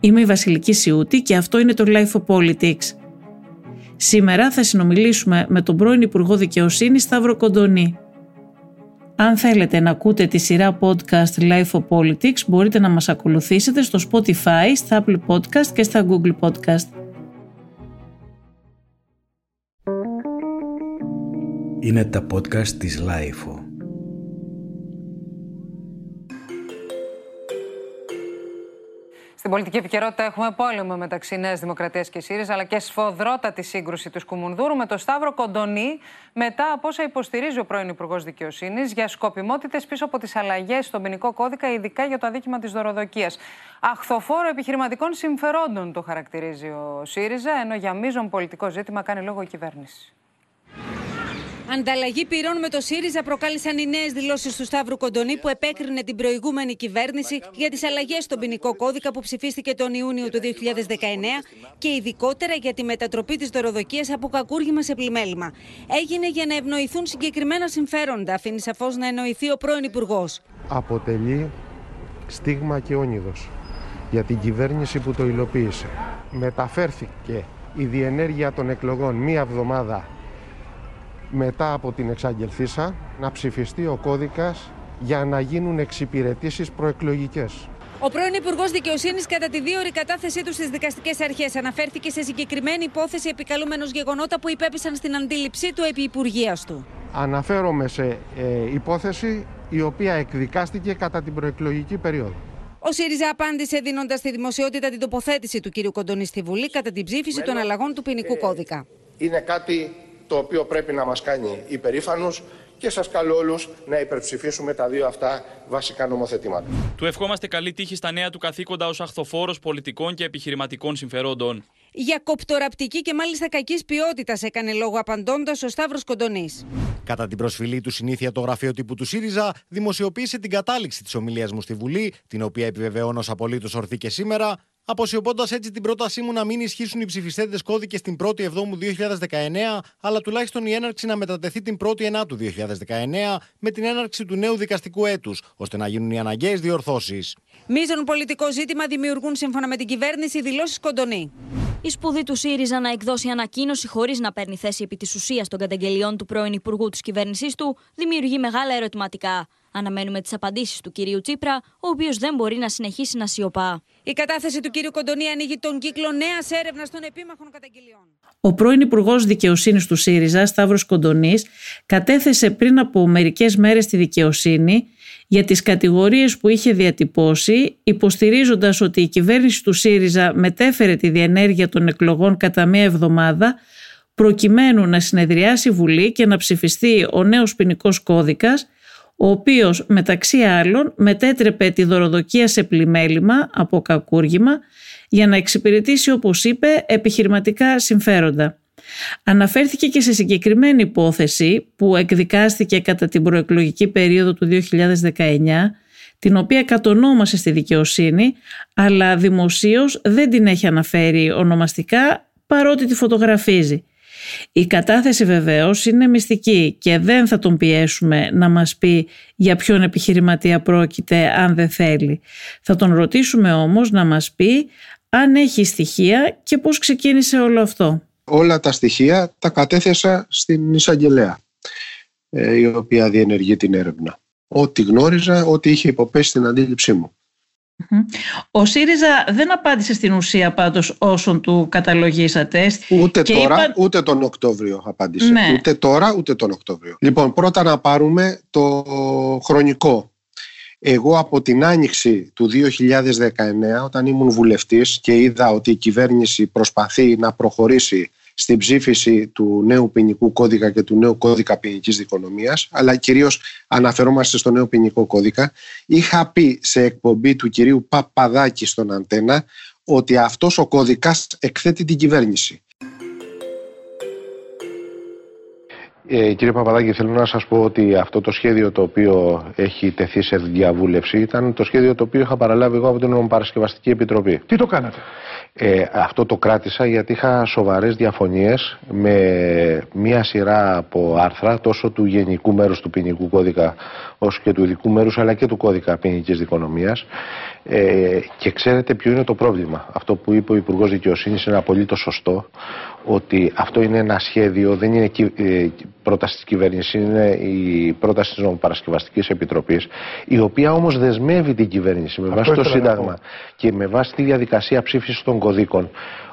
Είμαι η Βασιλική Σιούτη και αυτό είναι το Life of Politics. Σήμερα θα συνομιλήσουμε με τον πρώην Υπουργό Δικαιοσύνης Σταύρο Κοντονή. Αν θέλετε να ακούτε τη σειρά podcast Life of Politics μπορείτε να μας ακολουθήσετε στο Spotify, στα Apple Podcast και στα Google Podcast. Είναι τα podcast της Life Στην πολιτική επικαιρότητα έχουμε πόλεμο μεταξύ Νέας Δημοκρατίας και ΣΥΡΙΖΑ, αλλά και σφοδρότατη σύγκρουση του Σκουμουνδούρου με το Σταύρο Κοντονή, μετά από όσα υποστηρίζει ο πρώην Υπουργός Δικαιοσύνης για σκοπιμότητες πίσω από τις αλλαγές στον ποινικό κώδικα, ειδικά για το αδίκημα της δωροδοκίας. Αχθοφόρο επιχειρηματικών συμφερόντων το χαρακτηρίζει ο ΣΥΡΙΖΑ, ενώ για μείζον πολιτικό ζήτημα κάνει λόγο η κυβέρνηση. Ανταλλαγή πυρών με το ΣΥΡΙΖΑ προκάλεσαν οι νέες δηλώσεις του Σταύρου Κοντονή που επέκρινε την προηγούμενη κυβέρνηση για τις αλλαγές στον ποινικό κώδικα που ψηφίστηκε τον Ιούνιο του 2019 και ειδικότερα για τη μετατροπή της δωροδοκίας από κακούργημα σε πλημέλημα. Έγινε για να ευνοηθούν συγκεκριμένα συμφέροντα, αφήνει σαφώς να εννοηθεί ο πρώην Υπουργός. Αποτελεί στίγμα και όνειδος για την κυβέρνηση που το υλοποίησε. Μεταφέρθηκε η διενέργεια των εκλογών μία εβδομάδα μετά από την εξαγγελθήσα να ψηφιστεί ο κώδικας για να γίνουν εξυπηρετήσεις προεκλογικές. Ο πρώην Υπουργός Δικαιοσύνης, κατά τη δύο κατάθεσή του στις δικαστικές αρχές, αναφέρθηκε σε συγκεκριμένη υπόθεση επικαλούμενος γεγονότα που υπέπεσαν στην αντίληψή του επί Υπουργείας του. Αναφέρομαι σε ε, υπόθεση η οποία εκδικάστηκε κατά την προεκλογική περίοδο. Ο ΣΥΡΙΖΑ απάντησε δίνοντας στη δημοσιότητα την τοποθέτηση του κ. Κοντονή στη Βουλή κατά την ψήφιση των αλλαγών του ποινικού ε, κώδικα. Είναι κάτι το οποίο πρέπει να μας κάνει υπερήφανους και σας καλώ όλους να υπερψηφίσουμε τα δύο αυτά βασικά νομοθετήματα. Του ευχόμαστε καλή τύχη στα νέα του καθήκοντα ως αχθοφόρος πολιτικών και επιχειρηματικών συμφερόντων. Για κοπτοραπτική και μάλιστα κακής ποιότητας έκανε λόγο απαντώντας ο Σταύρος Κοντονής. Κατά την προσφυλή του συνήθεια, το γραφείο τύπου του ΣΥΡΙΖΑ δημοσιοποίησε την κατάληξη της ομιλίας μου στη Βουλή, την οποία επιβεβαιώνω απολύτως ορθή και σήμερα, αποσιωπώντας έτσι την πρότασή μου να μην ισχύσουν οι ψηφιστέτε κώδικες την 1η Εβδόμου 2019, αλλά τουλάχιστον η έναρξη να μετατεθεί την 1η Ενάτου 2019 με την έναρξη του νέου δικαστικού έτους, ώστε να γίνουν οι αναγκαίες διορθώσεις. Μίζον πολιτικό ζήτημα δημιουργούν σύμφωνα με την κυβέρνηση δηλώσεις κοντονή. Η σπουδή του ΣΥΡΙΖΑ να εκδώσει ανακοίνωση χωρίς να παίρνει θέση επί της ουσίας των καταγγελιών του πρώην Υπουργού της κυβέρνησής του δημιουργεί μεγάλα ερωτηματικά. Αναμένουμε τις απαντήσεις του κυρίου Τσίπρα, ο οποίος δεν μπορεί να συνεχίσει να σιωπά. Η κατάθεση του κύριου Κοντονή ανοίγει τον κύκλο νέας έρευνας των επίμαχων καταγγελιών. Ο πρώην Υπουργός Δικαιοσύνης του ΣΥΡΙΖΑ, Σταύρος Κοντονής, κατέθεσε πριν από μερικές μέρες τη δικαιοσύνη για τις κατηγορίες που είχε διατυπώσει, υποστηρίζοντας ότι η κυβέρνηση του ΣΥΡΙΖΑ μετέφερε τη διενέργεια των εκλογών κατά μία εβδομάδα προκειμένου να συνεδριάσει η Βουλή και να ψηφιστεί ο νέος ποινικός κώδικας ο οποίος μεταξύ άλλων μετέτρεπε τη δωροδοκία σε πλημέλημα από κακούργημα για να εξυπηρετήσει όπως είπε επιχειρηματικά συμφέροντα. Αναφέρθηκε και σε συγκεκριμένη υπόθεση που εκδικάστηκε κατά την προεκλογική περίοδο του 2019 την οποία κατονόμασε στη δικαιοσύνη αλλά δημοσίως δεν την έχει αναφέρει ονομαστικά παρότι τη φωτογραφίζει. Η κατάθεση βεβαίως είναι μυστική και δεν θα τον πιέσουμε να μας πει για ποιον επιχειρηματία πρόκειται αν δεν θέλει. Θα τον ρωτήσουμε όμως να μας πει αν έχει στοιχεία και πώς ξεκίνησε όλο αυτό. Όλα τα στοιχεία τα κατέθεσα στην εισαγγελέα ε, η οποία διενεργεί την έρευνα. Ό,τι γνώριζα, ό,τι είχε υποπέσει στην αντίληψή μου. Ο ΣΥΡΙΖΑ δεν απάντησε στην ουσία πάντως όσων του καταλογίσατε. Ούτε τώρα, ούτε τον Οκτώβριο απάντησε. Ναι. Ούτε τώρα, ούτε τον Οκτώβριο. Λοιπόν, πρώτα να πάρουμε το χρονικό. Εγώ από την άνοιξη του 2019, όταν ήμουν βουλευτής και είδα ότι η κυβέρνηση προσπαθεί να προχωρήσει στην ψήφιση του νέου ποινικού κώδικα και του νέου κώδικα ποινικής δικονομίας, αλλά κυρίως αναφερόμαστε στο νέο ποινικό κώδικα. Είχα πει σε εκπομπή του κυρίου Παπαδάκη στον Αντένα ότι αυτός ο κώδικας εκθέτει την κυβέρνηση. Ε, κύριε Παπαδάκη, θέλω να σας πω ότι αυτό το σχέδιο το οποίο έχει τεθεί σε διαβούλευση ήταν το σχέδιο το οποίο είχα παραλάβει εγώ από την Παρασκευαστική Επιτροπή. Τι το κάνατε; Ε, αυτό το κράτησα γιατί είχα σοβαρές διαφωνίες με μία σειρά από άρθρα τόσο του γενικού μέρους του ποινικού κώδικα όσο και του ειδικού μέρους αλλά και του κώδικα ποινικής δικονομίας Ε, και ξέρετε ποιο είναι το πρόβλημα. Αυτό που είπε ο Υπουργός Δικαιοσύνης είναι απολύτως σωστό. Ότι αυτό είναι ένα σχέδιο, δεν είναι ε, πρόταση της κυβέρνησης, είναι η πρόταση της Νομοπαρασκευαστικής Επιτροπής, η οποία όμως δεσμεύει την κυβέρνηση με βάση το Σύνταγμα και με βάση τη διαδικασία ψήφισης των κωδίκων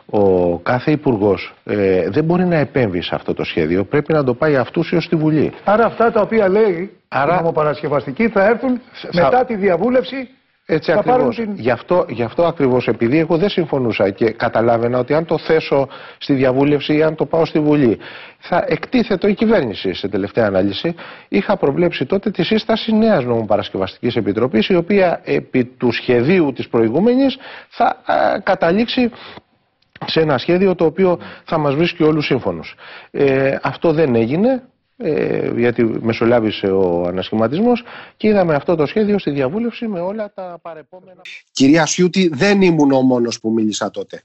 ο κάθε υπουργός ε, δεν μπορεί να επέμβει σε αυτό το σχέδιο. Πρέπει να το πάει αυτούσιο στη Βουλή. Άρα αυτά τα οποία λέει Άρα... η νομοπαρασκευαστική θα έρθουν μετά τη διαβούλευση έτσι ακριβώς. Την... Γι' αυτό, γι αυτό ακριβώς, επειδή εγώ δεν συμφωνούσα και καταλάβαινα ότι αν το θέσω στη διαβούλευση ή αν το πάω στη Βουλή, θα εκτίθετο η κυβέρνηση σε τελευταία ανάλυση. Είχα προβλέψει τότε τη σύσταση νέας νομοπαρασκευαστικής επιτροπής, η οποία επί του σχεδίου της προηγούμενης θα α, καταλήξει σε ένα σχέδιο το οποίο θα μας βρίσκει όλους σύμφωνους. Ε, αυτό δεν έγινε, ε, γιατί μεσολάβησε ο ανασχηματισμός και είδαμε αυτό το σχέδιο στη διαβούλευση με όλα τα παρεπόμενα... Κυρία Σιούτη, δεν ήμουν ο μόνος που μίλησα τότε.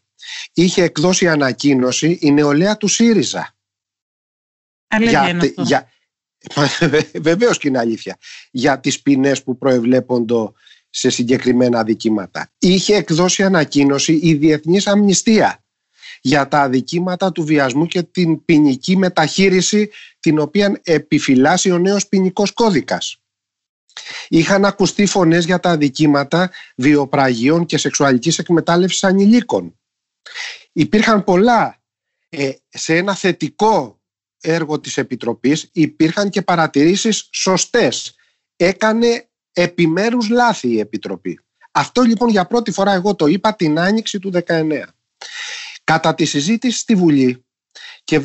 Είχε εκδώσει ανακοίνωση η νεολαία του ΣΥΡΙΖΑ. Αλήθεια για, είναι αυτό. Για, βεβαίως και είναι αλήθεια. Για τις ποινές που προεβλέπονται σε συγκεκριμένα αδικήματα. Είχε εκδώσει ανακοίνωση η Διεθνής Αμνηστία για τα αδικήματα του βιασμού και την ποινική μεταχείριση την οποία επιφυλάσσει ο νέος ποινικός κώδικας. Είχαν ακουστεί φωνές για τα αδικήματα βιοπραγιών και σεξουαλικής εκμετάλλευσης ανηλίκων. Υπήρχαν πολλά ε, σε ένα θετικό έργο της Επιτροπής υπήρχαν και παρατηρήσεις σωστές. Έκανε επιμέρους λάθη η Επιτροπή. Αυτό λοιπόν για πρώτη φορά εγώ το είπα την άνοιξη του 19. Κατά τη συζήτηση στη Βουλή. Και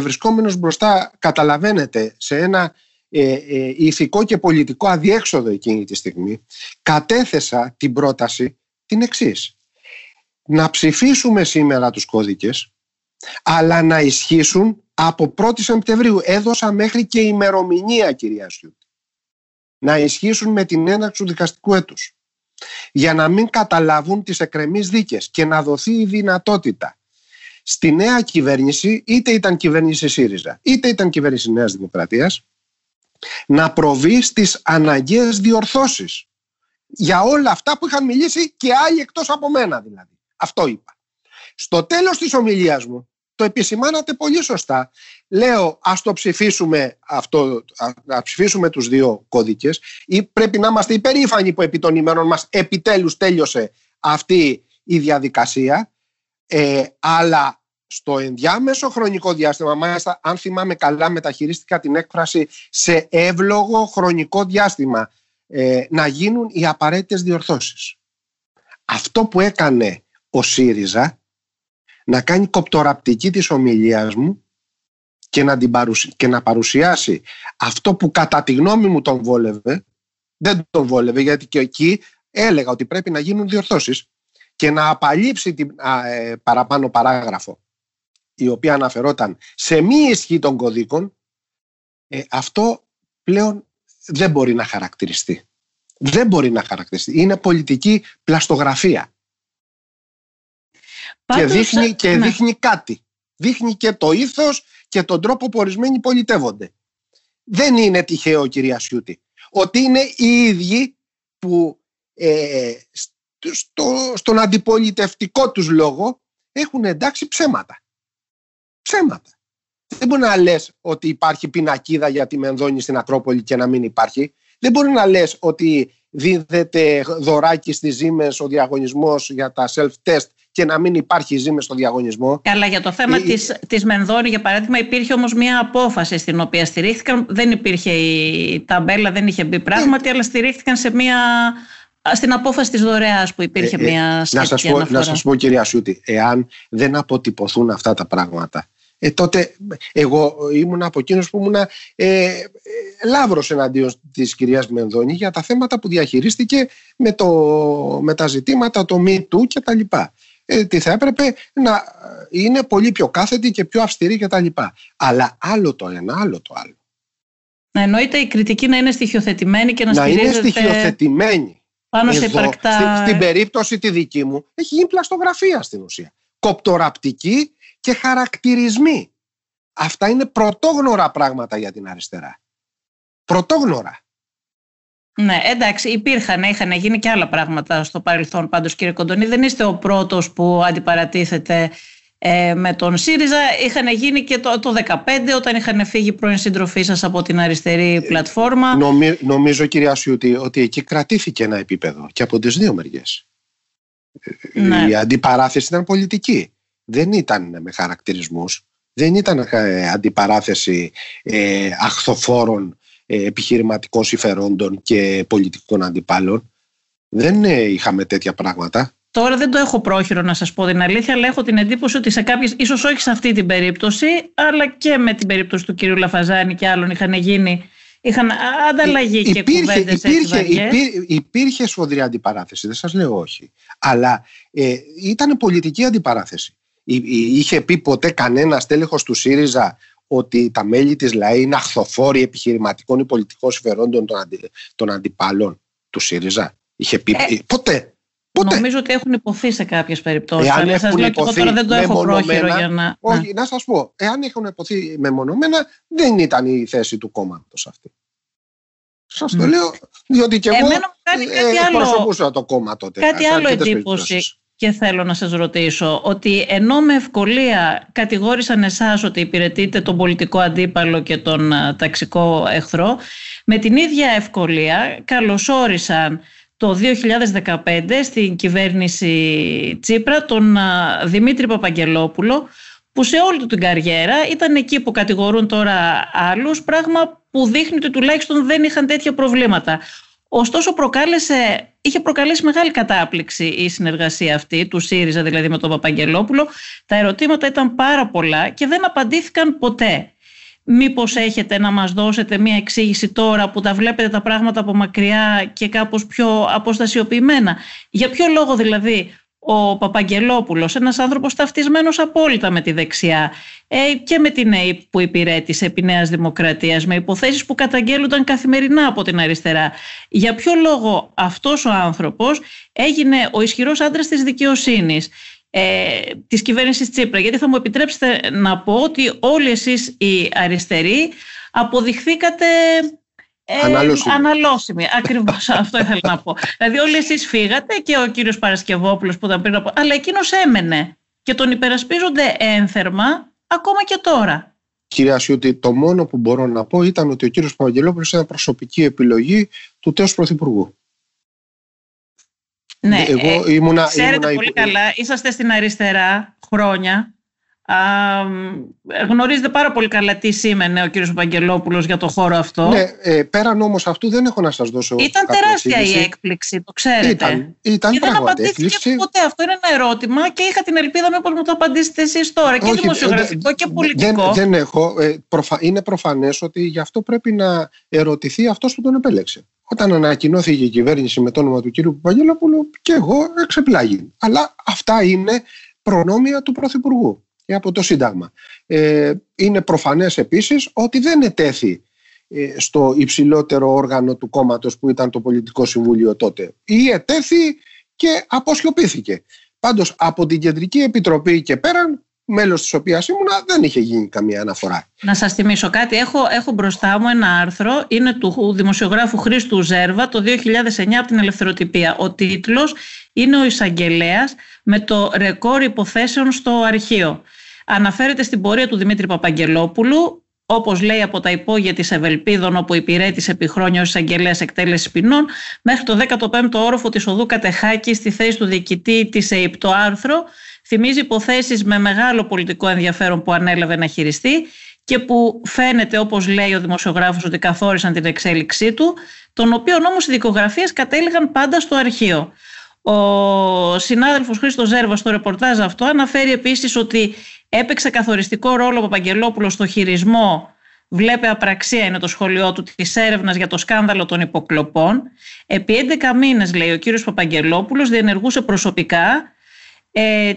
βρισκόμενος μπροστά καταλαβαίνετε σε ένα ε, ε, ηθικό και πολιτικό αδιέξοδο εκείνη τη στιγμή κατέθεσα την πρόταση την εξής. Να ψηφίσουμε σήμερα τους κώδικες αλλά να ισχύσουν από 1η Σεπτεμβρίου. Έδωσα μέχρι και ημερομηνία κυρία Σιούτη. Να ισχύσουν με την έναρξη του δικαστικού έτους για να μην καταλάβουν τις εκκρεμείς δίκες και να δοθεί η δυνατότητα στη νέα κυβέρνηση, είτε ήταν κυβέρνηση ΣΥΡΙΖΑ, είτε ήταν κυβέρνηση Νέας Δημοκρατίας, να προβεί στις αναγκαίες διορθώσεις για όλα αυτά που είχαν μιλήσει και άλλοι εκτός από μένα δηλαδή. Αυτό είπα. Στο τέλος της ομιλίας μου το επισημάνατε πολύ σωστά. Λέω ας το ψηφίσουμε αυτό, να ψηφίσουμε τους δύο κώδικες ή πρέπει να είμαστε υπερήφανοι που επί των ημερών μας επιτέλους τέλειωσε αυτή η διαδικασία ε, αλλά στο ενδιάμεσο χρονικό διάστημα, μάλιστα αν θυμάμαι καλά μεταχειρίστηκα την έκφραση σε εύλογο χρονικό διάστημα ε, να γίνουν οι απαραίτητες διορθώσεις. Αυτό που έκανε ο ΣΥΡΙΖΑ να κάνει κοπτοραπτική της ομιλίας μου και να, την και να παρουσιάσει αυτό που κατά τη γνώμη μου τον βόλευε, δεν τον βόλευε γιατί και εκεί έλεγα ότι πρέπει να γίνουν διορθώσεις και να απαλείψει την ε, παραπάνω παράγραφο η οποία αναφερόταν σε μη ισχύ των κωδίκων ε, αυτό πλέον δεν μπορεί να χαρακτηριστεί. Δεν μπορεί να χαρακτηριστεί. Είναι πολιτική πλαστογραφία και, δείχνει, και ναι. δείχνει κάτι. Δείχνει και το ήθος και τον τρόπο που ορισμένοι πολιτεύονται. Δεν είναι τυχαίο κυρία Σιούτη. Ότι είναι οι ίδιοι που ε, στο, στον αντιπολιτευτικό τους λόγο έχουν εντάξει ψέματα. Ψέματα. Δεν μπορεί να λες ότι υπάρχει πινακίδα για τη Μενδόνη στην Ακρόπολη και να μην υπάρχει. Δεν μπορεί να λες ότι δίδεται δωράκι στις Ζήμες ο διαγωνισμός για τα self-test και να μην υπάρχει ζήμη στο διαγωνισμό. Αλλά για το θέμα ε, της, της Μενδώνη, για παράδειγμα, υπήρχε όμως μια απόφαση στην οποία στηρίχθηκαν. Δεν υπήρχε η ταμπέλα, δεν είχε μπει πράγματι, αλλά στηρίχθηκαν σε μια στην απόφαση της δωρεάς που υπήρχε ε, ε μια να σας, πω, να σας πω κυρία Σούτη, εάν δεν αποτυπωθούν αυτά τα πράγματα, ε, τότε εγώ ήμουν από εκείνους που ήμουν ε, ε, λάβρος εναντίον της κυρίας Μενδώνη για τα θέματα που διαχειρίστηκε με, το, με τα ζητήματα το Me Too και τα λοιπά ε, τι θα έπρεπε να είναι πολύ πιο κάθετη και πιο αυστηρή κτλ. Αλλά άλλο το ένα, άλλο το άλλο. Να εννοείται η κριτική να είναι στοιχειοθετημένη και να, να στηρίζεται... είναι στοιχειοθετημένη. Πάνω σε υπαρκτά... στην, περίπτωση τη δική μου έχει γίνει πλαστογραφία στην ουσία. Κοπτοραπτική και χαρακτηρισμοί. Αυτά είναι πρωτόγνωρα πράγματα για την αριστερά. Πρωτόγνωρα. Ναι, εντάξει, υπήρχαν, είχαν γίνει και άλλα πράγματα στο παρελθόν πάντως κύριε Κοντονή. Δεν είστε ο πρώτος που αντιπαρατίθεται ε, με τον ΣΥΡΙΖΑ. Είχαν γίνει και το, το 2015 όταν είχαν φύγει πρώην συντροφοί σας από την αριστερή πλατφόρμα. Νομι, νομίζω κυρία Σιούτη ότι εκεί κρατήθηκε ένα επίπεδο και από τις δύο μεριές. Ναι. Η αντιπαράθεση ήταν πολιτική. Δεν ήταν με χαρακτηρισμούς. Δεν ήταν ε, αντιπαράθεση ε, αχθοφόρων ε, επιχειρηματικών συμφερόντων και πολιτικών αντιπάλων. Δεν ε, είχαμε τέτοια πράγματα. Τώρα δεν το έχω πρόχειρο να σας πω την αλήθεια, αλλά έχω την εντύπωση ότι σε κάποιες, ίσως όχι σε αυτή την περίπτωση, αλλά και με την περίπτωση του κυρίου Λαφαζάνη και άλλων είχαν γίνει, είχαν ανταλλαγή και υπήρχε, κουβέντες υπήρχε, υπήρχε, υπήρχε σφοδρή αντιπαράθεση, δεν σας λέω όχι. Αλλά ε, ήταν πολιτική αντιπαράθεση. Είχε πει ποτέ κανένα τέλεχος του ΣΥΡΙΖΑ ότι τα μέλη της ΛΑΕ είναι αχθοφόροι επιχειρηματικών ή πολιτικών συμφερόντων των, αντι, των αντιπάλων του ΣΥΡΙΖΑ. Είχε πει ε, ποτέ. Ποτέ. Νομίζω ότι έχουν υποθεί σε κάποιες περιπτώσεις. Εάν αλλά σας λέω και εγώ τώρα δεν το έχω πρόχειρο για να. Όχι, να σας πω. Εάν έχουν υποθεί μεμονωμένα, δεν ήταν η θέση του κόμματος αυτή. Σας το λέω, διότι και εγώ ε, εκπροσωπούσα το κόμμα τότε. Κάτι άλλο εντύπωση και θέλω να σας ρωτήσω ότι ενώ με ευκολία κατηγόρησαν εσάς ότι υπηρετείτε τον πολιτικό αντίπαλο και τον ταξικό εχθρό με την ίδια ευκολία καλωσόρισαν το 2015 στην κυβέρνηση Τσίπρα τον Δημήτρη Παπαγγελόπουλο που σε όλη του την καριέρα ήταν εκεί που κατηγορούν τώρα άλλους πράγμα που δείχνει ότι τουλάχιστον δεν είχαν τέτοια προβλήματα. Ωστόσο προκάλεσε, είχε προκαλέσει μεγάλη κατάπληξη η συνεργασία αυτή του ΣΥΡΙΖΑ δηλαδή με τον Παπαγγελόπουλο. Τα ερωτήματα ήταν πάρα πολλά και δεν απαντήθηκαν ποτέ. Μήπως έχετε να μας δώσετε μία εξήγηση τώρα που τα βλέπετε τα πράγματα από μακριά και κάπως πιο αποστασιοποιημένα; Για ποιο λόγο δηλαδή ο Παπαγγελόπουλος, ένας άνθρωπος ταυτισμένος απόλυτα με τη δεξιά ε, και με την ΕΕΠ που υπηρέτησε επί Νέας Δημοκρατίας, με υποθέσεις που καταγγέλλονταν καθημερινά από την αριστερά. Για ποιο λόγο αυτός ο άνθρωπος έγινε ο ισχυρός άντρας της δικαιοσύνης ε, της κυβέρνησης Τσίπρα; Γιατί θα μου επιτρέψετε να πω ότι όλοι εσείς οι αριστεροί αποδειχθήκατε ε, αναλώσιμη. αναλώσιμη. Ακριβώς αυτό ήθελα να πω. Δηλαδή, όλοι εσείς φύγατε και ο κύριος Παρασκευόπουλος που ήταν πριν από. Αλλά εκείνος έμενε και τον υπερασπίζονται ένθερμα ακόμα και τώρα. Κυρία Σιούτη, το μόνο που μπορώ να πω ήταν ότι ο κύριος Παπαγγελόπουλος ήταν προσωπική επιλογή του τέο Πρωθυπουργού. Ναι, Εγώ ήμουνα, ξέρετε ήμουνα πολύ καλά, είσαστε στην αριστερά χρόνια Α, γνωρίζετε πάρα πολύ καλά τι σήμαινε ο κύριος Παγγελόπουλος για το χώρο αυτό. Ναι, ε, πέραν όμως αυτού δεν έχω να σας δώσω Ήταν τεράστια η έκπληξη, το ξέρετε. Ήταν, ήταν και δεν απαντήθηκε έκπληξη. ποτέ. Αυτό είναι ένα ερώτημα και είχα την ελπίδα μήπως μου το απαντήσετε εσείς τώρα. Και δημοσιογραφικό και πολιτικό. Δεν, δεν έχω. Ε, προφα, είναι προφανές ότι γι' αυτό πρέπει να ερωτηθεί αυτός που τον επέλεξε. Όταν ανακοινώθηκε η κυβέρνηση με το όνομα του κύριου Παγγελόπουλου και εγώ εξεπλάγει. Αλλά αυτά είναι προνόμια του Πρωθυπουργού από το Σύνταγμα. Ε, είναι προφανές επίσης ότι δεν ετέθη ε, στο υψηλότερο όργανο του κόμματος που ήταν το Πολιτικό Συμβούλιο τότε. Ή ετέθη και αποσιωπήθηκε. Πάντως από την Κεντρική Επιτροπή και πέραν μέλος της οποίας ήμουνα δεν είχε γίνει καμία αναφορά. Να σας θυμίσω κάτι. Έχω, έχω μπροστά μου ένα άρθρο, είναι του δημοσιογράφου Χρήστου Ζέρβα το 2009 από την Ελευθεροτυπία. Ο τίτλος είναι ο εισαγγελέας με το ρεκόρ υποθέσεων στο αρχείο. Αναφέρεται στην πορεία του Δημήτρη Παπαγγελόπουλου, όπως λέει από τα υπόγεια της Ευελπίδων, όπου υπηρέτησε επί χρόνια ως εισαγγελέας εκτέλεσης ποινών, μέχρι το 15ο όροφο της οδού Κατεχάκη στη θέση του διοικητή της ΕΕΠ. Το άρθρο θυμίζει υποθέσεις με μεγάλο πολιτικό ενδιαφέρον που ανέλαβε να χειριστεί και που φαίνεται, όπως λέει ο δημοσιογράφος, ότι καθόρισαν την εξέλιξή του, των οποίων όμως οι δικογραφίες κατέληγαν πάντα στο αρχείο. Ο συνάδελφος Χρήστος Ζέρβας στο ρεπορτάζ αυτό αναφέρει επίσης ότι έπαιξε καθοριστικό ρόλο ο Παπαγγελόπουλος στο χειρισμό Βλέπε απραξία είναι το σχολείο του της έρευνας για το σκάνδαλο των υποκλοπών. Επί 11 μήνες, λέει ο κύριος Παπαγγελόπουλος, διενεργούσε προσωπικά ε,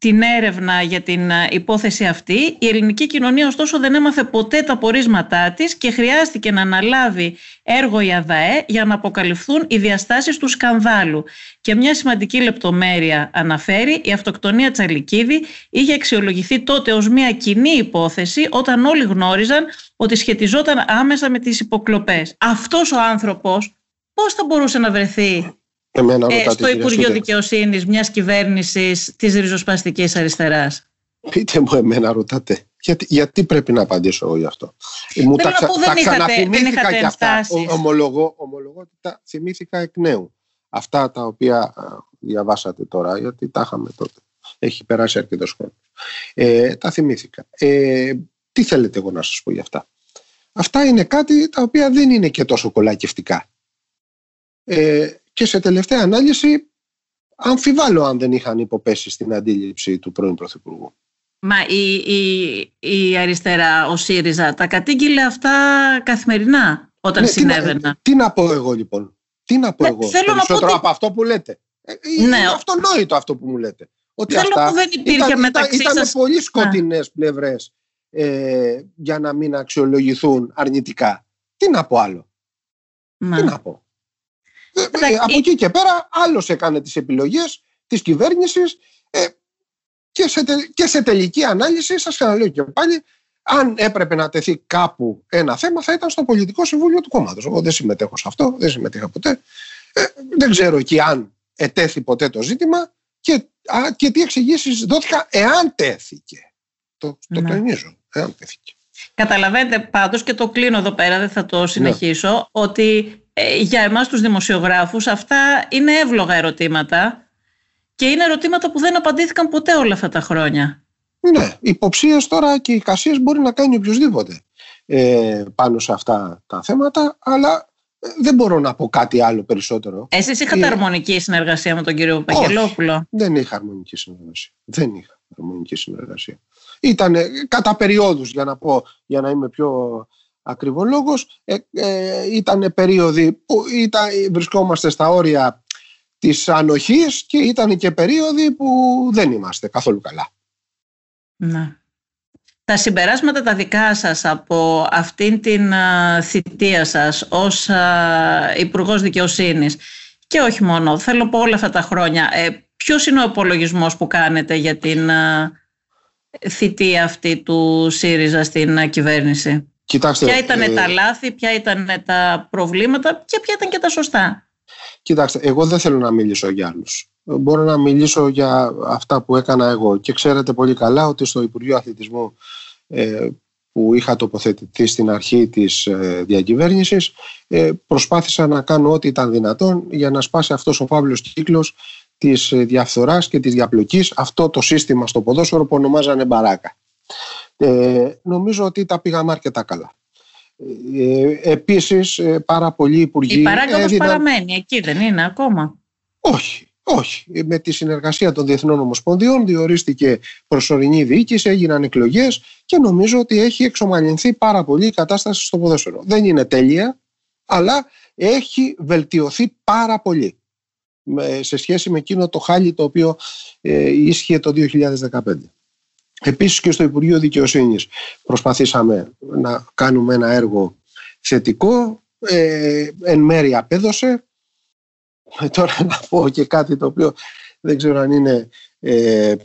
την έρευνα για την ε, υπόθεση αυτή. Η ελληνική κοινωνία ωστόσο δεν έμαθε ποτέ τα πορίσματά της και χρειάστηκε να αναλάβει έργο η ΑΔΑΕ για να αποκαλυφθούν οι διαστάσεις του σκανδάλου. Και μια σημαντική λεπτομέρεια αναφέρει, η αυτοκτονία Τσαλικίδη είχε αξιολογηθεί τότε ως μια κοινή υπόθεση όταν όλοι γνώριζαν ότι σχετιζόταν άμεσα με τις υποκλοπές. Αυτός ο άνθρωπος πώς θα μπορούσε να βρεθεί ε, στο Υπουργείο Δικαιοσύνης μιας κυβέρνησης της ριζοσπαστικής αριστεράς. Πείτε μου, εμένα ρωτάτε. Γιατί, γιατί πρέπει να απαντήσω εγώ γι' αυτό; Μου τα, πω, δεν είχατε, δεν είχατε και αυτά. ομολογώ, ομολογώ ότι τα θυμήθηκα εκ νέου. Αυτά τα οποία διαβάσατε τώρα, γιατί τα είχαμε τότε. Έχει περάσει αρκετός χρόνος. Ε, τα θυμήθηκα. Ε, τι θέλετε εγώ να σας πω γι' αυτά; Αυτά είναι κάτι τα οποία δεν είναι και τόσο κολακευτικά. Ε, και σε τελευταία ανάλυση αμφιβάλλω αν δεν είχαν υποπέσει στην αντίληψη του πρώην Πρωθυπουργού. Μα η, η, η αριστερά, ο ΣΥΡΙΖΑ, τα κατήγγειλε αυτά καθημερινά όταν ναι, συνέβαιναν. Τι, να πω εγώ λοιπόν; Τι να πω ναι, εγώ. Θέλω περισσότερο να πω από αυτό που λέτε; Ε, ναι. Είναι αυτονόητο αυτό που μου λέτε. Ότι θέλω αυτά που δεν υπήρχε ήταν, μεταξύ ήταν, σας... Ήταν πολύ σκοτεινές πλευρές ε, για να μην αξιολογηθούν αρνητικά. Τι να πω άλλο; Τι να πω; Ε, ε, από εκεί και πέρα άλλος έκανε τις επιλογές της κυβέρνησης ε, και, σε, και σε τελική ανάλυση σας ξαναλέω και πάλι αν έπρεπε να τεθεί κάπου ένα θέμα θα ήταν στο πολιτικό συμβούλιο του κόμματος. Εγώ δεν συμμετέχω σε αυτό, δεν συμμετείχα ποτέ. Ε, δεν ξέρω εκεί αν ετέθη ποτέ το ζήτημα και, α, και τι εξηγήσεις δόθηκα εάν τέθηκε. Το, το ναι. τονίζω, εάν τέθηκε. Καταλαβαίνετε πάντως και το κλείνω εδώ πέρα, δεν θα το συνεχίσω, ναι. ότι ε, για εμάς τους δημοσιογράφους αυτά είναι εύλογα ερωτήματα και είναι ερωτήματα που δεν απαντήθηκαν ποτέ όλα αυτά τα χρόνια. Ναι, υποψίες τώρα και εικασίες μπορεί να κάνει οποιοδήποτε ε, πάνω σε αυτά τα θέματα, αλλά ε, δεν μπορώ να πω κάτι άλλο περισσότερο. Εσείς είχατε ε, αρμονική συνεργασία με τον κύριο Παγγελόπουλο. δεν είχα αρμονική συνεργασία. Δεν είχα αρμονική συνεργασία. Ήταν κατά περιόδους, για να πω, για να είμαι πιο ακριβολόγος, ε, ε, ήταν περίοδοι που ήταν, βρισκόμαστε στα όρια της ανοχής και ήταν και περίοδοι που δεν είμαστε καθόλου καλά. Να. Τα συμπεράσματα τα δικά σας από αυτήν την θητεία σας ως υπουργός Δικαιοσύνης και όχι μόνο, θέλω πω όλα αυτά τα χρόνια, ε, ποιος είναι ο υπολογισμό που κάνετε για την θητεία αυτή του ΣΥΡΙΖΑ στην κυβέρνηση; Κοιτάξτε, ποια ήταν ε, τα λάθη, ποια ήταν τα προβλήματα και ποια ήταν και τα σωστά. Κοιτάξτε, εγώ δεν θέλω να μιλήσω για άλλους. Μπορώ να μιλήσω για αυτά που έκανα εγώ. Και ξέρετε πολύ καλά ότι στο Υπουργείο Αθλητισμού ε, που είχα τοποθετηθεί στην αρχή της ε, διακυβέρνησης ε, προσπάθησα να κάνω ό,τι ήταν δυνατόν για να σπάσει αυτός ο φαύλος κύκλος της διαφθοράς και της διαπλοκής αυτό το σύστημα στο ποδόσφαιρο που ονομάζανε μπαράκα. Ε, νομίζω ότι τα πήγαμε αρκετά καλά. Ε, επίσης ε, πάρα πολλοί υπουργοί... Η παράγραφος έδιναν... παραμένει, εκεί δεν είναι ακόμα; Όχι, όχι. Με τη συνεργασία των Διεθνών Ομοσπονδιών διορίστηκε προσωρινή διοίκηση, έγιναν εκλογές και νομίζω ότι έχει εξομαλυνθεί πάρα πολύ η κατάσταση στο ποδόσφαιρο. Δεν είναι τέλεια, αλλά έχει βελτιωθεί πάρα πολύ σε σχέση με εκείνο το χάλι το οποίο ε, ίσχυε το 2015. Επίσης και στο Υπουργείο Δικαιοσύνης προσπαθήσαμε να κάνουμε ένα έργο θετικό, ε, εν μέρει απέδωσε. Ε, τώρα να πω και κάτι το οποίο δεν ξέρω αν είναι ε, ε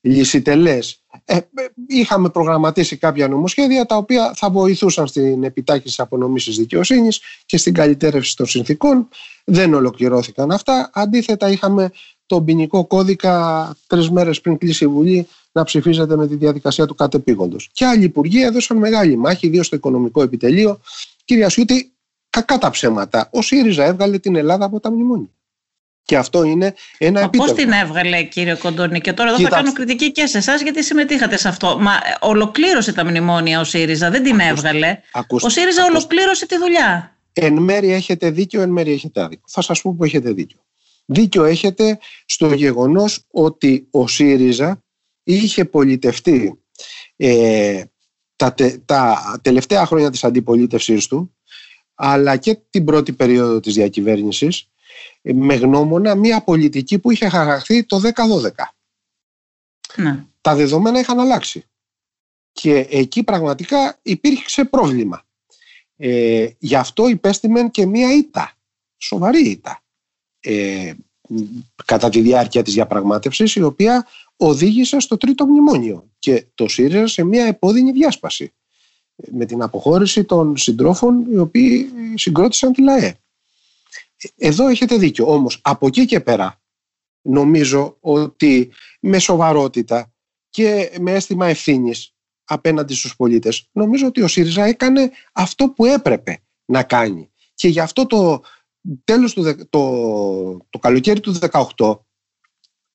λυσιτελές. Ε, είχαμε προγραμματίσει κάποια νομοσχέδια τα οποία θα βοηθούσαν στην επιτάχυνση απονομής της δικαιοσύνης και στην καλυτέρευση των συνθήκων. Δεν ολοκληρώθηκαν αυτά. Αντίθετα είχαμε τον ποινικό κώδικα τρεις μέρες πριν κλείσει η Βουλή να ψηφίζεται με τη διαδικασία του κατεπήγοντος. Και άλλοι υπουργοί έδωσαν μεγάλη μάχη, ιδίως στο οικονομικό επιτελείο. Κυρία Σιούτη, κακά τα ψέματα. Ο ΣΥΡΙΖΑ έβγαλε την Ελλάδα από τα μνημόνια. Και αυτό είναι ένα επίτευγμα. Πώς την έβγαλε, κύριε Κοντώνη, και τώρα εδώ θα κάνω κριτική και σε εσάς, γιατί συμμετείχατε σε αυτό. Μα ολοκλήρωσε τα μνημόνια ο ΣΥΡΙΖΑ, δεν την έβγαλε. ο ΣΥΡΙΖΑ ολοκλήρωσε τη δουλειά. Εν μέρει έχετε δίκιο, εν μέρει έχετε άδικο. Θα σας πω που έχετε δίκιο. Δίκιο έχετε στο γεγονός ότι ο ΣΥΡΙΖΑ είχε πολιτευτεί ε, τα, τα τελευταία χρόνια της αντιπολίτευσής του αλλά και την πρώτη περίοδο της διακυβέρνησης ε, με γνώμονα μια πολιτική που είχε χαραχθεί το 10-12. Ναι. Τα δεδομένα είχαν αλλάξει. Και εκεί πραγματικά υπήρξε πρόβλημα. Ε, γι' αυτό υπέστημεν και μια ήττα, σοβαρή ήττα ε, κατά τη διάρκεια της διαπραγμάτευσης η οποία οδήγησε στο τρίτο μνημόνιο και το ΣΥΡΙΖΑ σε μια επώδυνη διάσπαση. με την αποχώρηση των συντρόφων οι οποίοι συγκρότησαν τη ΛΑΕ. Εδώ έχετε δίκιο. Όμως από εκεί και πέρα νομίζω ότι με σοβαρότητα και με αίσθημα ευθύνης απέναντι στους πολίτες νομίζω ότι ο ΣΥΡΙΖΑ έκανε αυτό που έπρεπε να κάνει. Και γι' αυτό το τέλος του το, το καλοκαίρι του 2018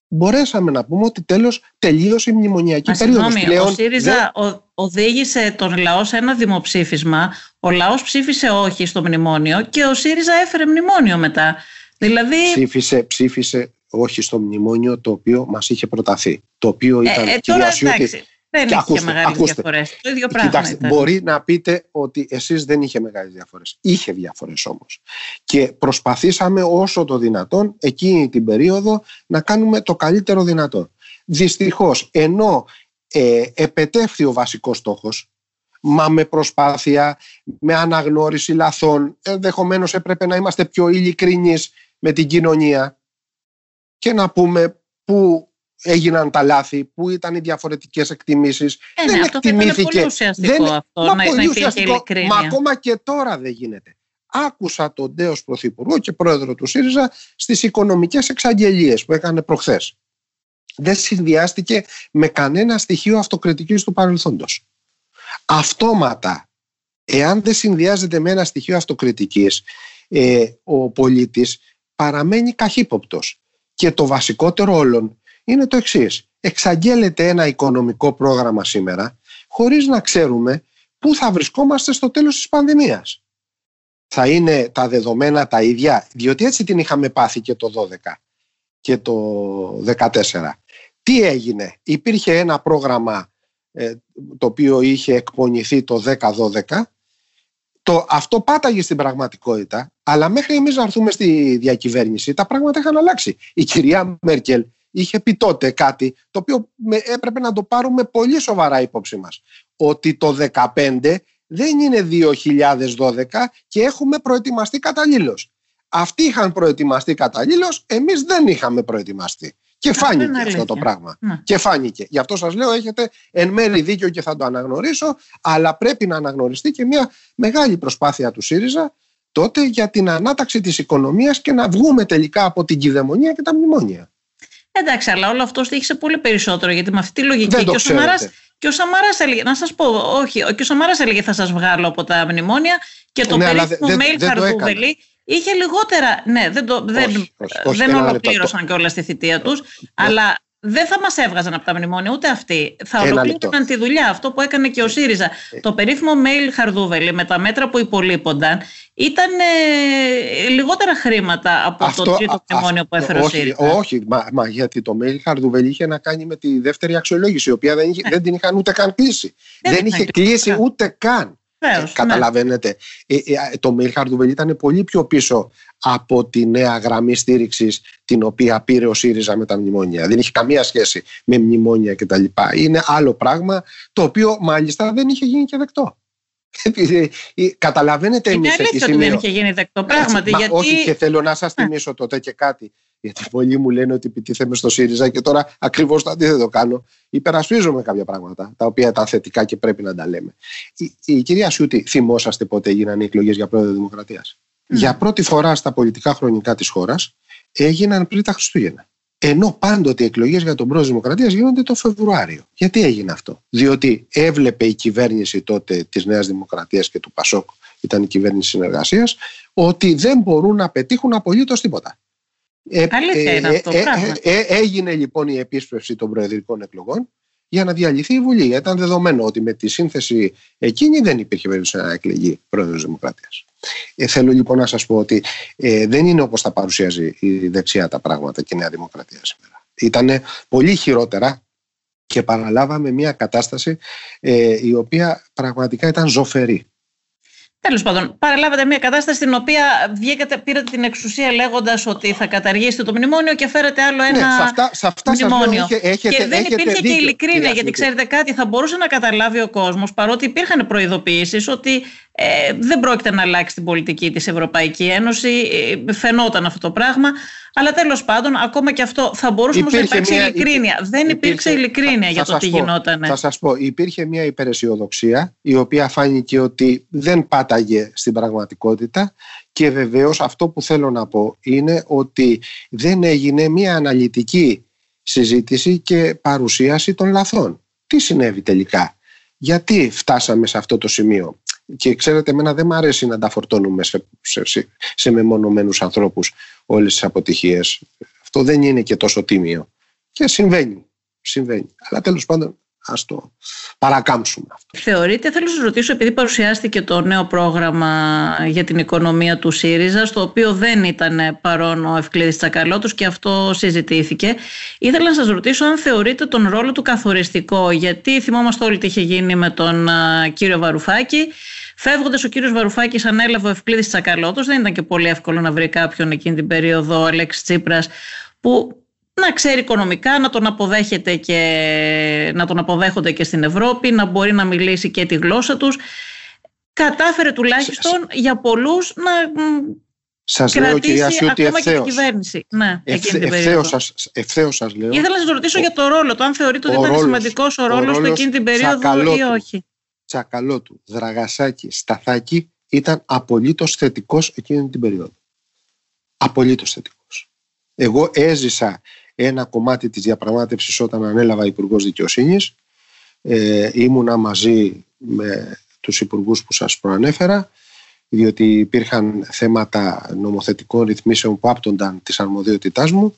μπορέσαμε να πούμε ότι τέλος τελείωσε η μνημονιακή περίοδος. Πλέον, ο ΣΥΡΙΖΑ οδήγησε τον λαό σε ένα δημοψήφισμα, ο λαός ψήφισε όχι στο μνημόνιο και ο ΣΥΡΙΖΑ έφερε μνημόνιο μετά. Δηλαδή... Ψήφισε, ψήφισε όχι στο μνημόνιο το οποίο μας είχε προταθεί. Το οποίο ε, ήταν ε, τώρα, εντάξει, δεν είχε ακούστε, μεγάλες διαφορές. Το ίδιο πράγμα Κοιτάξτε, ήταν. Μπορεί να πείτε ότι εσείς δεν είχε μεγάλες διαφορές. Είχε διαφορές όμως. Και προσπαθήσαμε όσο το δυνατόν εκείνη την περίοδο να κάνουμε το καλύτερο δυνατό. Δυστυχώς, ενώ ε, επετεύχθη ο βασικός στόχος, μα με προσπάθεια, με αναγνώριση λαθών, ενδεχομένως έπρεπε να είμαστε πιο ειλικρινείς με την κοινωνία και να πούμε πού έγιναν τα λάθη, πού ήταν οι διαφορετικές εκτιμήσεις. Ε, ναι, δεν αυτό εκτιμήθηκε. πολύ ουσιαστικό δεν, αυτό, μα, να, πολύ ουσιαστικό, μα ακόμα και τώρα δεν γίνεται. Άκουσα τον Ντέος Πρωθυπουργό και πρόεδρο του ΣΥΡΙΖΑ στις οικονομικές εξαγγελίες που έκανε προχθές. Δεν συνδυάστηκε με κανένα στοιχείο αυτοκριτικής του παρελθόντος. Αυτόματα, εάν δεν συνδυάζεται με ένα στοιχείο αυτοκριτικής, ε, ο πολίτης παραμένει καχύποπτος. Και το βασικότερο όλων είναι το εξής. Εξαγγέλλεται ένα οικονομικό πρόγραμμα σήμερα χωρίς να ξέρουμε πού θα βρισκόμαστε στο τέλος της πανδημίας. Θα είναι τα δεδομένα τα ίδια, διότι έτσι την είχαμε πάθει και το 12 και το 14. Τι έγινε, υπήρχε ένα πρόγραμμα ε, το οποίο είχε εκπονηθεί το 10-12 το, αυτό πάταγε στην πραγματικότητα, αλλά μέχρι εμείς να έρθουμε στη διακυβέρνηση τα πράγματα είχαν αλλάξει. Η κυρία Μέρκελ είχε πει τότε κάτι το οποίο έπρεπε να το πάρουμε πολύ σοβαρά υπόψη μας. Ότι το 2015 δεν είναι 2012 και έχουμε προετοιμαστεί καταλήλως. Αυτοί είχαν προετοιμαστεί καταλήλως, εμείς δεν είχαμε προετοιμαστεί. Και φάνηκε αυτό το πράγμα. Να. Και φάνηκε. Γι' αυτό σας λέω έχετε εν μέρη δίκιο και θα το αναγνωρίσω, αλλά πρέπει να αναγνωριστεί και μια μεγάλη προσπάθεια του ΣΥΡΙΖΑ τότε για την ανάταξη της οικονομίας και να βγούμε τελικά από την κυδαιμονία και τα μνημόνια. Εντάξει, αλλά όλο αυτό στήχησε πολύ περισσότερο γιατί με αυτή τη λογική Δεν και, ο Σαμαράς, και ο Σαμαράς έλεγε, να σας πω, όχι, και ο Σαμαράς έλεγε θα σας βγάλω από τα μνημόνια και το ναι, περίφημο mail Χαρδούβελη είχε λιγότερα, ναι, δεν, το, δεν, δεν ολοκλήρωσαν και όλα στη θητεία τους, αλλά δεν θα μας έβγαζαν από τα μνημόνια ούτε αυτοί. Θα ολοκλήρωσαν τη δουλειά. Αυτό που έκανε και ο ΣΥΡΙΖΑ. Ε. Το περίφημο mail Χαρδούβελη με τα μέτρα που υπολείπονταν ήταν ε, λιγότερα χρήματα από αυτό, το τρίτο μνημόνιο που έφερε ο ΣΥΡΙΖΑ. Όχι, μα, μα, γιατί το mail Χαρδούβελη είχε να κάνει με τη δεύτερη αξιολόγηση, η οποία δεν, είχε, ναι. δεν την είχαν ούτε καν κλείσει. Δεν, δεν είχε κλείσει ούτε καν. Βεβαίως, ναι. καταλαβαίνετε. Ε, ε, το mail Χαρδουβελή ήταν πολύ πιο πίσω από τη νέα γραμμή στήριξης την οποία πήρε ο ΣΥΡΙΖΑ με τα μνημόνια. Δεν είχε καμία σχέση με μνημόνια κτλ. Είναι άλλο πράγμα το οποίο μάλιστα δεν είχε γίνει και δεκτό. Ε, καταλαβαίνετε εμείς εκεί σημείο. δεν είχε γίνει δεκτό πράγματι. γιατί... Όχι και θέλω να σας θυμίσω τότε και κάτι. Γιατί πολλοί μου λένε ότι επιτίθεμαι στο ΣΥΡΙΖΑ και τώρα ακριβώς το αντίθετο κάνω. Υπερασπίζομαι κάποια πράγματα τα οποία ήταν θετικά και πρέπει να τα λέμε. Η, η κυρία Σιούτη, θυμόσαστε πότε έγιναν οι εκλογές για πρόεδρο Δημοκρατίας; Για πρώτη φορά στα πολιτικά χρονικά της χώρας έγιναν πριν τα Χριστούγεννα. Ενώ πάντοτε οι εκλογές για τον πρόεδρο Δημοκρατίας γίνονται το Φεβρουάριο. Γιατί έγινε αυτό, Διότι έβλεπε η κυβέρνηση τότε της Νέας Δημοκρατίας και του Πασόκ, ήταν η κυβέρνηση συνεργασίας, ότι δεν μπορούν να πετύχουν απολύτως τίποτα. Ε, Αλήθεια είναι ε, αυτό, ε, έγινε λοιπόν η επίσπευση των προεδρικών εκλογών για να διαλυθεί η Βουλή. Ήταν δεδομένο ότι με τη σύνθεση εκείνη δεν υπήρχε περίπτωση να εκλεγεί πρόεδρος Δημοκρατίας. Ε, θέλω λοιπόν να σας πω ότι ε, δεν είναι όπως τα παρουσιάζει η δεξιά τα πράγματα και η Νέα Δημοκρατία σήμερα. Ήταν πολύ χειρότερα και παραλάβαμε μια κατάσταση ε, η οποία πραγματικά ήταν ζωφερή. Τέλος πάντων, παραλάβατε μια κατάσταση στην οποία βγήκατε, πήρατε την εξουσία λέγοντας ότι θα καταργήσετε το μνημόνιο και φέρετε άλλο ναι, ένα ναι, σε αυτά, σε αυτά μνημόνιο. Σας λέω, έχετε, και δεν έχετε υπήρχε δίκιο, και ειλικρίνεια, γιατί ξέρετε κάτι, θα μπορούσε να καταλάβει ο κόσμος, παρότι υπήρχαν προειδοποιήσεις ότι ε, δεν πρόκειται να αλλάξει την πολιτική της Ευρωπαϊκή Ένωση. Ε, φαινόταν αυτό το πράγμα. Αλλά τέλος πάντων, ακόμα και αυτό θα μπορούσε όμως να υπάρξει μια, ειλικρίνεια. δεν υπήρξε ειλικρίνεια για το τι γινόταν. Θα σας πω, υπήρχε μια υπεραισιοδοξία η οποία φάνηκε ότι δεν πάταγε στην πραγματικότητα και βεβαίως αυτό που θέλω να πω είναι ότι δεν έγινε μια αναλυτική συζήτηση και παρουσίαση των λαθών. Τι συνέβη τελικά, γιατί φτάσαμε σε αυτό το σημείο; Και ξέρετε, εμένα δεν μου αρέσει να τα φορτώνουμε σε, σε, σε μεμονωμένους ανθρώπους όλες τις αποτυχίες. Αυτό δεν είναι και τόσο τίμιο. Και συμβαίνει. Συμβαίνει. Αλλά τέλος πάντων Α το παρακάμψουμε αυτό. Θεωρείτε, θέλω να σας ρωτήσω, επειδή παρουσιάστηκε το νέο πρόγραμμα για την οικονομία του ΣΥΡΙΖΑ, στο οποίο δεν ήταν παρόν ο Ευκλήδης Τσακαλώτος και αυτό συζητήθηκε, ήθελα να σας ρωτήσω αν θεωρείτε τον ρόλο του καθοριστικό, γιατί θυμόμαστε όλοι τι είχε γίνει με τον κύριο Βαρουφάκη, Φεύγοντας, ο κύριος Βαρουφάκης ανέλαβε ο Ευκλήδης Τσακαλώτος. Δεν ήταν και πολύ εύκολο να βρει κάποιον εκείνη την περίοδο, ο Αλέξης Τσίπρας, που να ξέρει οικονομικά, να τον, αποδέχεται και, να τον αποδέχονται και στην Ευρώπη, να μπορεί να μιλήσει και τη γλώσσα τους. Κατάφερε τουλάχιστον για πολλούς να σας λέω κυρία ότι ακόμα και την κυβέρνηση. Ναι, ευθέως, σας, ευθέως σας λέω. Ήθελα να σας ρωτήσω για το ρόλο του, αν θεωρείτε ότι ήταν σημαντικός ο ρόλος του εκείνη την περίοδο ή όχι; Τσακαλώτου, Δραγασάκη, Σταθάκη ήταν απολύτως θετικός εκείνη την περίοδο. Απολύτως θετικός. Εγώ έζησα ένα κομμάτι της διαπραγμάτευσης όταν ανέλαβα υπουργός Δικαιοσύνης. Ε, ήμουνα μαζί με τους υπουργούς που σας προανέφερα διότι υπήρχαν θέματα νομοθετικών ρυθμίσεων που άπτονταν της αρμοδιότητάς μου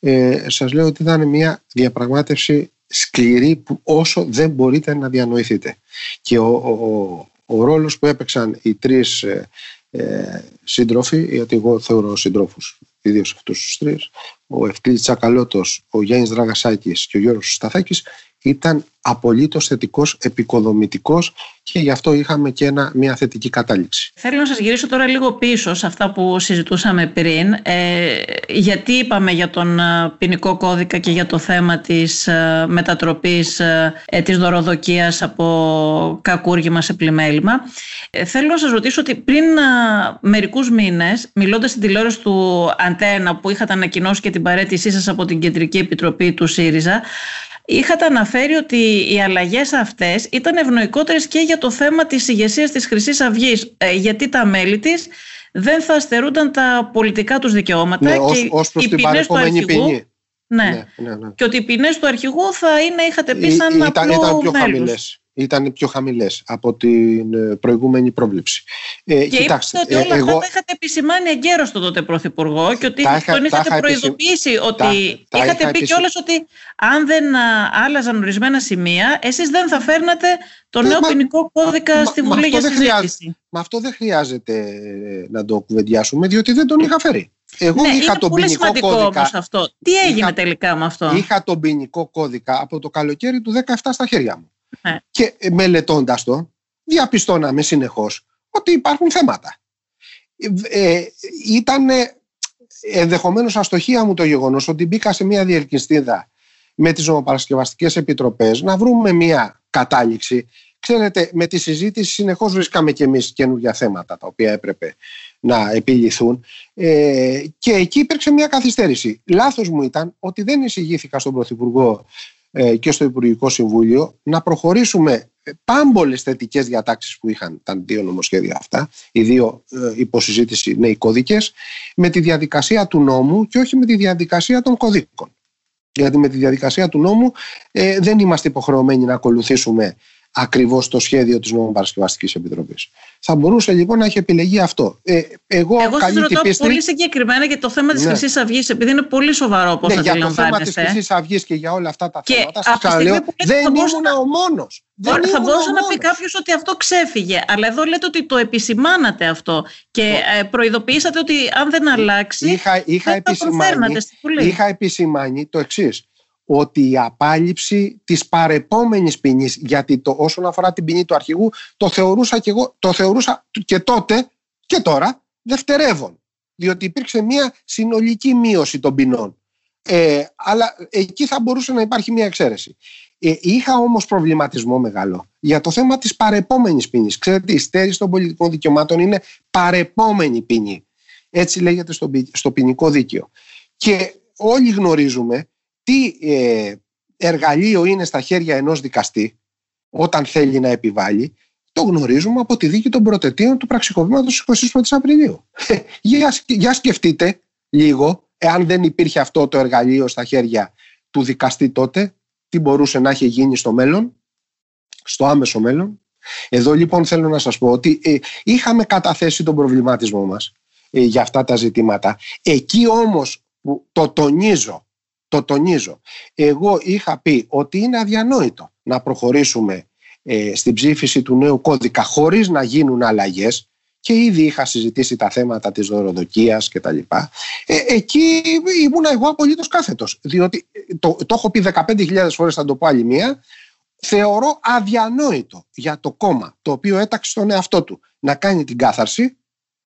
ε, σας λέω ότι ήταν μια διαπραγμάτευση σκληρή που όσο δεν μπορείτε να διανοηθείτε. Και ο, ο, ο, ρόλος που έπαιξαν οι τρεις ε, ε, σύντροφοι γιατί εγώ θεωρώ συντρόφους ιδίως αυτούς τους τρεις, ο Ευκλήτη Τσακαλώτος, ο Γιάννης Δραγασάκης και ο Γιώργος Σταθάκης, ήταν απολύτως θετικός, επικοδομητικός και γι' αυτό είχαμε και ένα, μια θετική κατάληξη. Θέλω να σας γυρίσω τώρα λίγο πίσω σε αυτά που συζητούσαμε πριν. Ε, γιατί είπαμε για τον ε, ποινικό κώδικα και για το θέμα της ε, μετατροπής ε, της δωροδοκίας από κακούργημα σε πλημέλημα. Ε, θέλω να σας ρωτήσω ότι πριν μερικούς μήνες, μιλώντας στην τηλεόραση του Αντένα που είχατε ανακοινώσει και την παρέτησή σας από την Κεντρική Επιτροπή του ΣΥΡΙΖΑ, είχατε αναφέρει ότι οι αλλαγές αυτές ήταν ευνοϊκότερες και για το θέμα της ηγεσίας της χρυσής αυγής, ε, γιατί τα μέλη της δεν θα αστερούνταν τα πολιτικά τους δικαιώματα ναι, και ως, προς οι ποινές του αρχηγού ποινή. Ναι. Ναι, ναι, ναι. Και ότι οι ποινές του αρχηγού θα είναι, είχατε πει, σαν ήταν, ήταν πιο χαμηλές ήταν πιο χαμηλές από την ε, προηγούμενη πρόβλεψη. Ε, και κοιτάξτε, είπατε ότι όλα εγώ, αυτά τα είχατε επισημάνει εγκαίρως στον τότε Πρωθυπουργό και ότι τον είχατε προειδοποιήσει ότι τα, είχατε πει κιόλας ότι αν δεν άλλαζαν ορισμένα σημεία, εσείς δεν θα φέρνατε το νέο ποινικό κώδικα στη Βουλή για συζήτηση. Μα αυτό δεν χρειάζεται ε, να το κουβεντιάσουμε, διότι δεν τον είχα φέρει. Εγώ ναι, είχα τον πολύ ποινικό κώδικα. Όμως αυτό. Τι έγινε είχα, τελικά με αυτό; Είχα τον ποινικό κώδικα από το καλοκαίρι του 17 στα χέρια μου. Ναι. Και μελετώντας το, διαπιστώναμε συνεχώς ότι υπάρχουν θέματα. Ε, ε ήταν ενδεχομένως αστοχία μου το γεγονός ότι μπήκα σε μια διερκυστίδα με τις νομοπαρασκευαστικές επιτροπές να βρούμε μια κατάληξη. Ξέρετε, με τη συζήτηση συνεχώς βρίσκαμε και εμείς καινούργια θέματα τα οποία έπρεπε να επιληθούν. Ε, και εκεί υπήρξε μια καθυστέρηση. Λάθος μου ήταν ότι δεν εισηγήθηκα στον Πρωθυπουργό ε, και στο Υπουργικό Συμβούλιο να προχωρήσουμε πάμπολες θετικές διατάξεις που είχαν τα δύο νομοσχέδια αυτά, οι δύο ε, υποσυζήτηση νέοι κώδικε, με τη διαδικασία του νόμου και όχι με τη διαδικασία των κωδίκων. Γιατί με τη διαδικασία του νόμου ε, δεν είμαστε υποχρεωμένοι να ακολουθήσουμε ακριβώς το σχέδιο της Νομοπαρασκευαστική Επιτροπής. Θα μπορούσε λοιπόν να έχει επιλεγεί αυτό. Ε, εγώ εγώ σας ρωτώ πίστη... πολύ συγκεκριμένα για το θέμα της ναι. Χρυσής Αυγής, επειδή είναι πολύ σοβαρό όπως ναι, Για το θέμα της Χρυσής Αυγής και για όλα αυτά τα και θέματα, σας ξαναλέω, δεν ήμουν να... ο μόνος. Θα μπορούσε να πει κάποιος ότι αυτό ξέφυγε. Αλλά εδώ λέτε ότι το επισημάνατε αυτό και ε, προειδοποιήσατε ότι αν δεν αλλάξει. Είχα, είχα, επισημάνει, είχα επισημάνει το εξής ότι η απάλληψη της παρεπόμενης ποινής, γιατί το, όσον αφορά την ποινή του αρχηγού το θεωρούσα και εγώ, το θεωρούσα και τότε και τώρα δευτερεύον διότι υπήρξε μια συνολική μείωση των ποινών ε, αλλά εκεί θα μπορούσε να υπάρχει μια εξαίρεση Ε, είχα όμως προβληματισμό μεγάλο για το θέμα της παρεπόμενης ποινής. Ξέρετε, η στέρηση των πολιτικών δικαιωμάτων είναι παρεπόμενη ποινή. Έτσι λέγεται στο, στο ποινικό δίκαιο. Και όλοι γνωρίζουμε τι ε, εργαλείο είναι στα χέρια ενός δικαστή όταν θέλει να επιβάλλει το γνωρίζουμε από τη δίκη των πρωτετίων του πραξικοπήματος 21 Απριλίου. για, για σκεφτείτε λίγο, εάν δεν υπήρχε αυτό το εργαλείο στα χέρια του δικαστή τότε, τι μπορούσε να έχει γίνει στο μέλλον, στο άμεσο μέλλον. Εδώ λοιπόν θέλω να σας πω ότι ε, είχαμε καταθέσει τον προβληματισμό μας ε, για αυτά τα ζητήματα. Εκεί όμως που το τονίζω, το τονίζω, εγώ είχα πει ότι είναι αδιανόητο να προχωρήσουμε ε, στην ψήφιση του νέου κώδικα χωρίς να γίνουν αλλαγές και ήδη είχα συζητήσει τα θέματα της δωροδοκίας και τα λοιπά. Ε, εκεί ήμουν εγώ απολύτως κάθετος, διότι ε, το, το έχω πει 15.000 φορές, θα το πω άλλη μία, θεωρώ αδιανόητο για το κόμμα το οποίο έταξε στον εαυτό του να κάνει την κάθαρση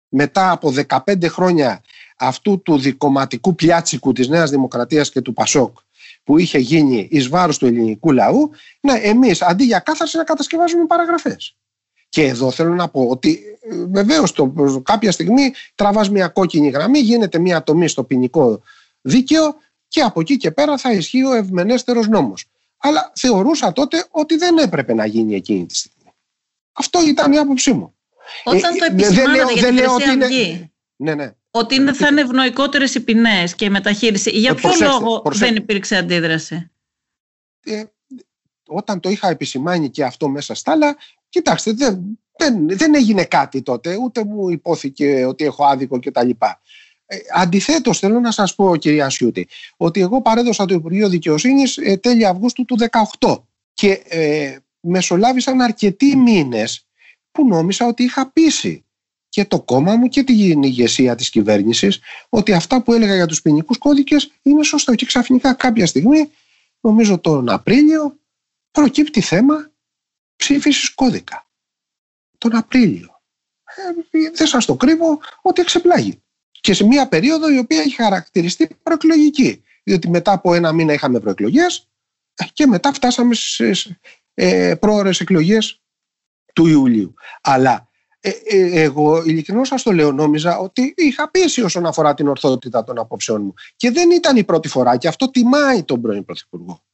μετά από 15 χρόνια αυτού του δικοματικού πλιάτσικου της Νέας Δημοκρατίας και του Πασόκ που είχε γίνει εις βάρος του ελληνικού λαού, να εμείς αντί για κάθαρση να κατασκευάζουμε παραγραφές. Και εδώ θέλω να πω ότι ε, βεβαίως το, κάποια στιγμή τραβάς μια κόκκινη γραμμή, γίνεται μια τομή στο ποινικό δίκαιο και από εκεί και πέρα θα ισχύει ο ευμενέστερος νόμος. Αλλά θεωρούσα τότε ότι δεν έπρεπε να γίνει εκείνη τη στιγμή. Αυτό ήταν η άποψή μου. Όταν το ε, επισημάνατε για την Χρυσή Αυγή, ναι, ναι. Ότι είναι, θα είναι ευνοϊκότερες οι ποινές και η μεταχείριση. Για ε, ποιο λόγο δεν υπήρξε αντίδραση; Ε, όταν το είχα επισημάνει και αυτό μέσα στα άλλα, κοιτάξτε, δεν, δεν, δεν έγινε κάτι τότε, ούτε μου υπόθηκε ότι έχω άδικο κτλ. Ε, Αντιθέτως, θέλω να σας πω, κυρία Σιούτη, ότι εγώ παρέδωσα το Υπουργείο Δικαιοσύνης ε, τέλη Αυγούστου του 2018 και ε, μεσολάβησαν αρκετοί μήνες που νόμιζα ότι είχα πείσει και το κόμμα μου και την ηγεσία της κυβέρνησης ότι αυτά που έλεγα για τους ποινικούς κώδικες είναι σωστό και ξαφνικά κάποια στιγμή νομίζω τον Απρίλιο προκύπτει θέμα ψήφισης κώδικα. Τον Απρίλιο. Ε, δεν σας το κρύβω ότι εξεπλάγει. Και σε μια περίοδο η οποία έχει χαρακτηριστεί προεκλογική. Διότι μετά από ένα μήνα είχαμε προεκλογές και μετά φτάσαμε στις ε, πρόορες εκλογές του Ιουλίου. Αλλά ε, ε, εγώ ειλικρινώς σας το λέω νόμιζα ότι είχα πίεση όσον αφορά την ορθότητα των απόψεών μου. Και δεν ήταν η πρώτη φορά και αυτό τιμάει τον πρώην Πρωθυπουργό.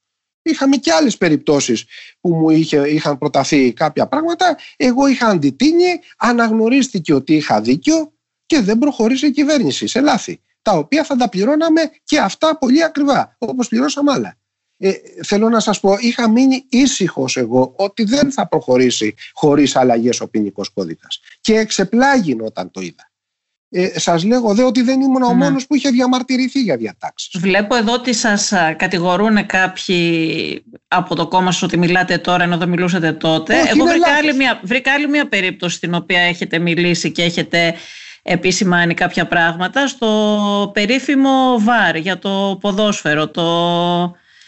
Είχαμε και άλλες περιπτώσεις που μου είχε, είχαν προταθεί κάποια πράγματα. Εγώ είχα αντιτείνει, αναγνωρίστηκε ότι είχα δίκιο και δεν προχωρήσε η κυβέρνηση σε λάθη. Τα οποία θα τα πληρώναμε και αυτά πολύ ακριβά, όπως πληρώσαμε άλλα ε, θέλω να σας πω, είχα μείνει ήσυχος εγώ ότι δεν θα προχωρήσει χωρίς αλλαγές ο ποινικός κώδικας. Και εξεπλάγει όταν το είδα. Ε, σας λέγω δε ότι δεν ήμουν ο ναι. μόνος που είχε διαμαρτυρηθεί για διατάξεις. Βλέπω εδώ ότι σας κατηγορούν κάποιοι από το κόμμα σας ότι μιλάτε τώρα ενώ δεν μιλούσατε τότε. Εγώ βρήκα άλλη, μια, βρήκα άλλη μια περίπτωση στην οποία έχετε μιλήσει και έχετε επισημάνει κάποια πράγματα στο περίφημο ΒΑΡ για το ποδόσφαιρο, το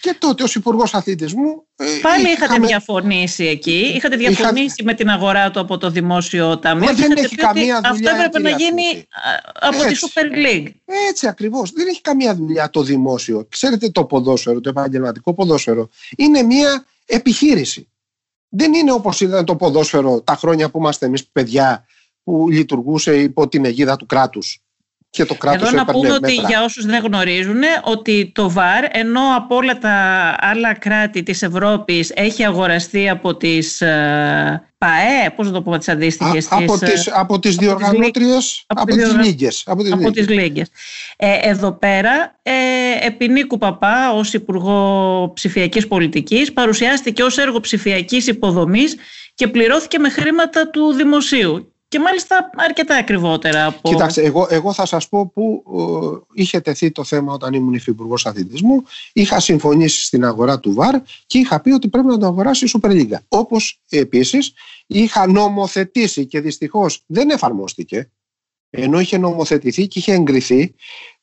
και τότε ως Υπουργός Αθλητισμού. Ε, Πάλι είχατε διαφωνήσει εκεί. Είχατε διαφωνήσει με την αγορά του από το Δημόσιο Ταμείο. δεν έχει καμία δουλειά. Αυτό έπρεπε να γίνει από τη Super League. Έτσι ακριβώς. Δεν έχει καμία δουλειά το δημόσιο. Ξέρετε, το ποδόσφαιρο, το επαγγελματικό ποδόσφαιρο, είναι μια επιχείρηση. Δεν είναι όπως ήταν το ποδόσφαιρο τα χρόνια που είμαστε εμείς παιδιά που λειτουργούσε υπό την αιγίδα του κράτους και το κράτος Εδώ να πούμε ότι για όσους δεν γνωρίζουν ότι το ΒΑΡ ενώ από όλα τα άλλα κράτη της Ευρώπης έχει αγοραστεί από τις ε, ΠΑΕ, πώς να το πούμε τις αντίστοιχες από, τις, από τις διοργανώτριες, από, από, τις λίγες. Από τις, από τις λίγες. Ε, εδώ πέρα, ε, επί Νίκου Παπά ως Υπουργό Ψηφιακής Πολιτικής παρουσιάστηκε ως έργο ψηφιακής υποδομής και πληρώθηκε με χρήματα του δημοσίου και μάλιστα αρκετά ακριβότερα από... Κοιτάξτε, εγώ, εγώ θα σας πω που ε, είχε τεθεί το θέμα όταν ήμουν υφυπουργός αθλητισμού. Είχα συμφωνήσει στην αγορά του ΒΑΡ και είχα πει ότι πρέπει να το αγοράσει η Super League. Όπως επίσης είχα νομοθετήσει και δυστυχώς δεν εφαρμόστηκε ενώ είχε νομοθετηθεί και είχε εγκριθεί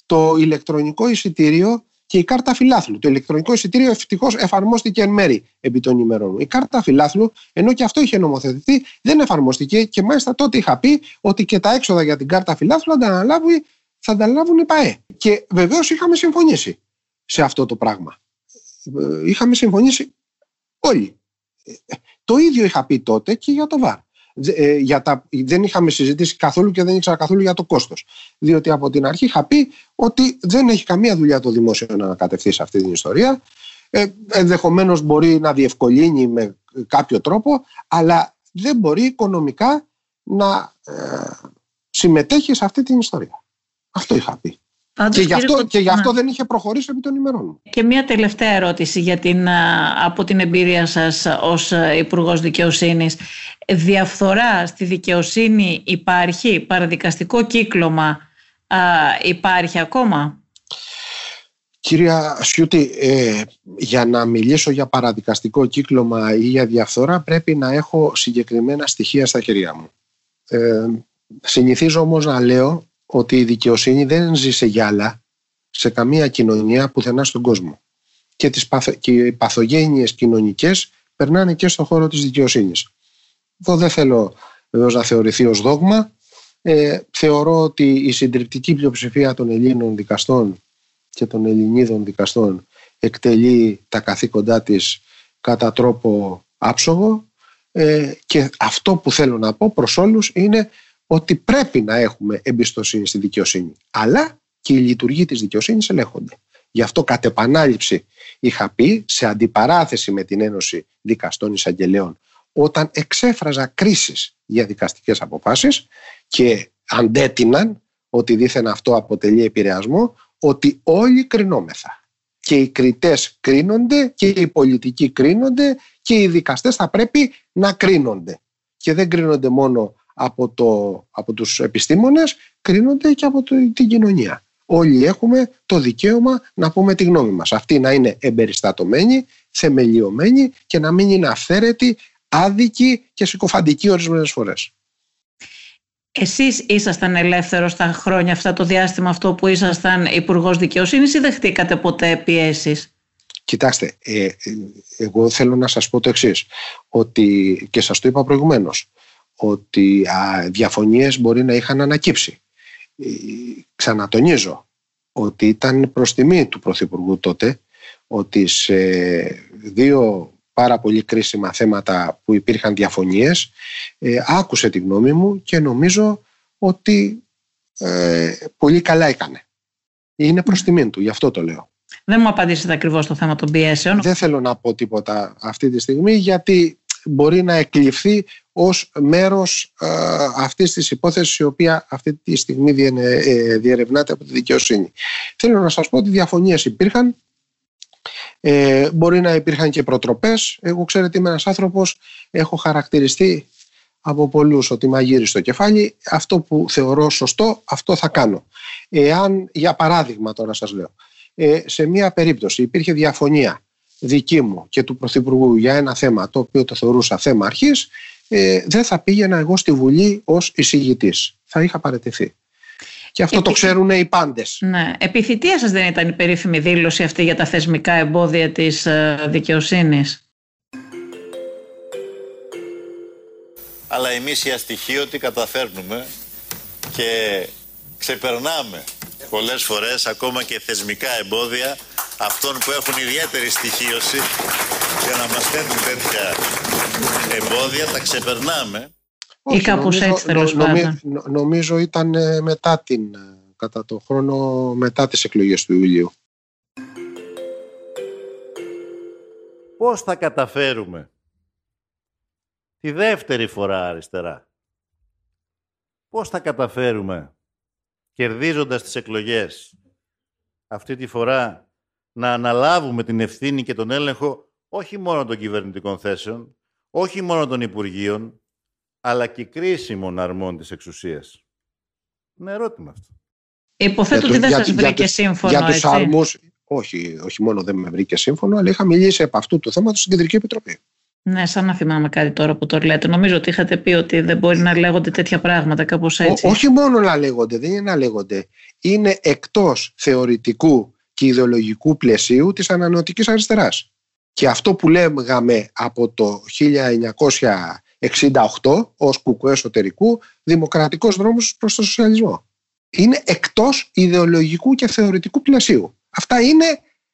το ηλεκτρονικό εισιτήριο και η κάρτα φιλάθλου. Το ηλεκτρονικό εισιτήριο ευτυχώς εφαρμόστηκε εν μέρη επί των ημερών. Η κάρτα φιλάθλου, ενώ και αυτό είχε νομοθετηθεί, δεν εφαρμόστηκε και μάλιστα τότε είχα πει ότι και τα έξοδα για την κάρτα φιλάθλου θα τα αναλάβουν, θα τα αναλάβουν οι ΠαΕ. Και βεβαίως είχαμε συμφωνήσει σε αυτό το πράγμα. Ε, είχαμε συμφωνήσει Όλοι. Το ίδιο είχα πει τότε και για το ΒΑΡ. Ε, για τα, δεν είχαμε συζητήσει καθόλου και δεν ήξερα καθόλου για το κόστος. Διότι από την αρχή είχα πει ότι δεν έχει καμία δουλειά το δημόσιο να ανακατευθεί σε αυτή την ιστορία. Ε, Ενδεχομένως μπορεί να διευκολύνει με κάποιο τρόπο, αλλά δεν μπορεί οικονομικά να ε, συμμετέχει σε αυτή την ιστορία. Αυτό είχα πει και, γι αυτό, και γι' αυτό δεν είχε προχωρήσει επί των ημερών Και μια τελευταία ερώτηση για την, από την εμπειρία σας ως υπουργός Δικαιοσύνης. Διαφθορά στη δικαιοσύνη υπάρχει, παραδικαστικό κύκλωμα υπάρχει ακόμα; Κυρία Σιούτη, ε, για να μιλήσω για παραδικαστικό κύκλωμα ή για διαφθορά πρέπει να έχω συγκεκριμένα στοιχεία στα χέρια μου. Ε, συνηθίζω όμως να λέω ότι η δικαιοσύνη δεν ζει σε γυάλα σε καμία κοινωνία πουθενά στον κόσμο. Και, τις παθο, και οι παθογένειες κοινωνικές περνάνε και στον χώρο της δικαιοσύνης. Εδώ δεν θέλω βεβαίως να θεωρηθεί ως δόγμα. Ε, θεωρώ ότι η συντριπτική πλειοψηφία των Ελλήνων δικαστών και των Ελληνίδων δικαστών εκτελεί τα καθήκοντά της κατά τρόπο άψογο ε, και αυτό που θέλω να πω προς όλους είναι ότι πρέπει να έχουμε εμπιστοσύνη στη δικαιοσύνη. Αλλά και οι λειτουργοί της δικαιοσύνης ελέγχονται. Γι' αυτό κατ' επανάληψη είχα πει σε αντιπαράθεση με την Ένωση Δικαστών Εισαγγελέων όταν εξέφραζα κρίσεις για δικαστικές αποφάσεις και αντέτειναν ότι δήθεν αυτό αποτελεί επηρεασμό ότι όλοι κρινόμεθα. Και οι κριτές κρίνονται και οι πολιτικοί κρίνονται και οι δικαστές θα πρέπει να κρίνονται. Και δεν κρίνονται μόνο από, το, από τους επιστήμονες κρίνονται και από το, την κοινωνία. Όλοι έχουμε το δικαίωμα να πούμε τη γνώμη μας. Αυτή να είναι εμπεριστατωμένη, θεμελιωμένη και να μην είναι αυθαίρετη, άδικη και συκοφαντική ορισμένες φορές. Εσείς ήσασταν ελεύθερος τα χρόνια αυτά, το διάστημα αυτό που ήσασταν Υπουργός Δικαιοσύνης ή δεχτήκατε ποτέ πιέσεις; Κοιτάξτε, ε, ε, εγώ θέλω να σας πω το εξής ότι και σας το είπα προηγουμένως, ότι α, διαφωνίες μπορεί να είχαν ανακύψει. Ε, ξανατονίζω ότι ήταν προς τιμή του Πρωθυπουργού τότε ότι σε δύο πάρα πολύ κρίσιμα θέματα που υπήρχαν διαφωνίες ε, άκουσε τη γνώμη μου και νομίζω ότι ε, πολύ καλά έκανε. Είναι προς τιμή του, γι' αυτό το λέω. Δεν μου απαντήσετε ακριβώς το θέμα των πιέσεων. Δεν θέλω να πω τίποτα αυτή τη στιγμή γιατί μπορεί να εκλειφθεί ως μέρος ε, αυτής της υπόθεσης η οποία αυτή τη στιγμή ε, διερευνάται από τη δικαιοσύνη. Θέλω να σας πω ότι διαφωνίες υπήρχαν, ε, μπορεί να υπήρχαν και προτροπές. Εγώ ξέρετε είμαι ένας άνθρωπος, έχω χαρακτηριστεί από πολλούς ότι μαγείρει στο κεφάλι. Αυτό που θεωρώ σωστό, αυτό θα κάνω. Εάν, για παράδειγμα τώρα σας λέω, ε, σε μία περίπτωση υπήρχε διαφωνία δική μου και του Πρωθυπουργού για ένα θέμα το οποίο το θεωρούσα θέμα αρχής, ε, δεν θα πήγαινα εγώ στη Βουλή ως εισηγητής. Θα είχα παραιτηθεί. Και αυτό το ξέρουν οι πάντες. Ναι. Επιθυμία σας δεν ήταν η περίφημη δήλωση αυτή για τα θεσμικά εμπόδια της ε, δικαιοσύνης; Αλλά εμείς οι αστοιχείωτοι καταφέρνουμε και ξεπερνάμε πολλές φορές ακόμα και θεσμικά εμπόδια αυτών που έχουν ιδιαίτερη στοιχείωση για να μας θέτουν τέτοια εμπόδια, τα ξεπερνάμε. Ή κάπως έτσι τέλος πάντων. Νομίζω ήταν ε, μετά την, ε, κατά το χρόνο μετά τις εκλογές του Ιουλίου. Πώς θα καταφέρουμε τη δεύτερη φορά αριστερά; Πώς θα καταφέρουμε κερδίζοντας τις εκλογές αυτή τη φορά να αναλάβουμε την ευθύνη και τον έλεγχο όχι μόνο των κυβερνητικών θέσεων, όχι μόνο των Υπουργείων, αλλά και κρίσιμων αρμών της εξουσίας. Είναι ερώτημα αυτό. Υποθέτω ότι δεν σας βρήκε σύμφωνο, Για τους αρμούς, όχι, όχι μόνο δεν με βρήκε σύμφωνο, αλλά είχα μιλήσει από αυτού του θέματος στην Κεντρική Επιτροπή. Ναι, σαν να θυμάμαι κάτι τώρα που το λέτε. Νομίζω ότι είχατε πει ότι δεν μπορεί να λέγονται τέτοια πράγματα, κάπως έτσι. όχι μόνο να λέγονται, δεν είναι να λέγονται. Είναι εκτός θεωρητικού και ιδεολογικού πλαισίου της ανανεωτικής αριστεράς. Και αυτό που λέγαμε από το 1968 ως κουκού εσωτερικού δημοκρατικός δρόμος προς το σοσιαλισμό. Είναι εκτός ιδεολογικού και θεωρητικού πλαισίου. Αυτά είναι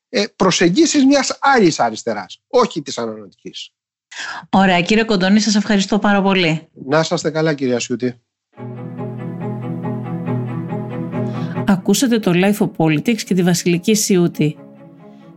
ε, προσεγγίσεις μιας άλλης αριστεράς, όχι της ανανοτικής. Ωραία, κύριε Κοντονή, σας ευχαριστώ πάρα πολύ. Να είστε καλά, κυρία Σιούτη. Ακούσατε το Life of Politics και τη Βασιλική Σιούτη.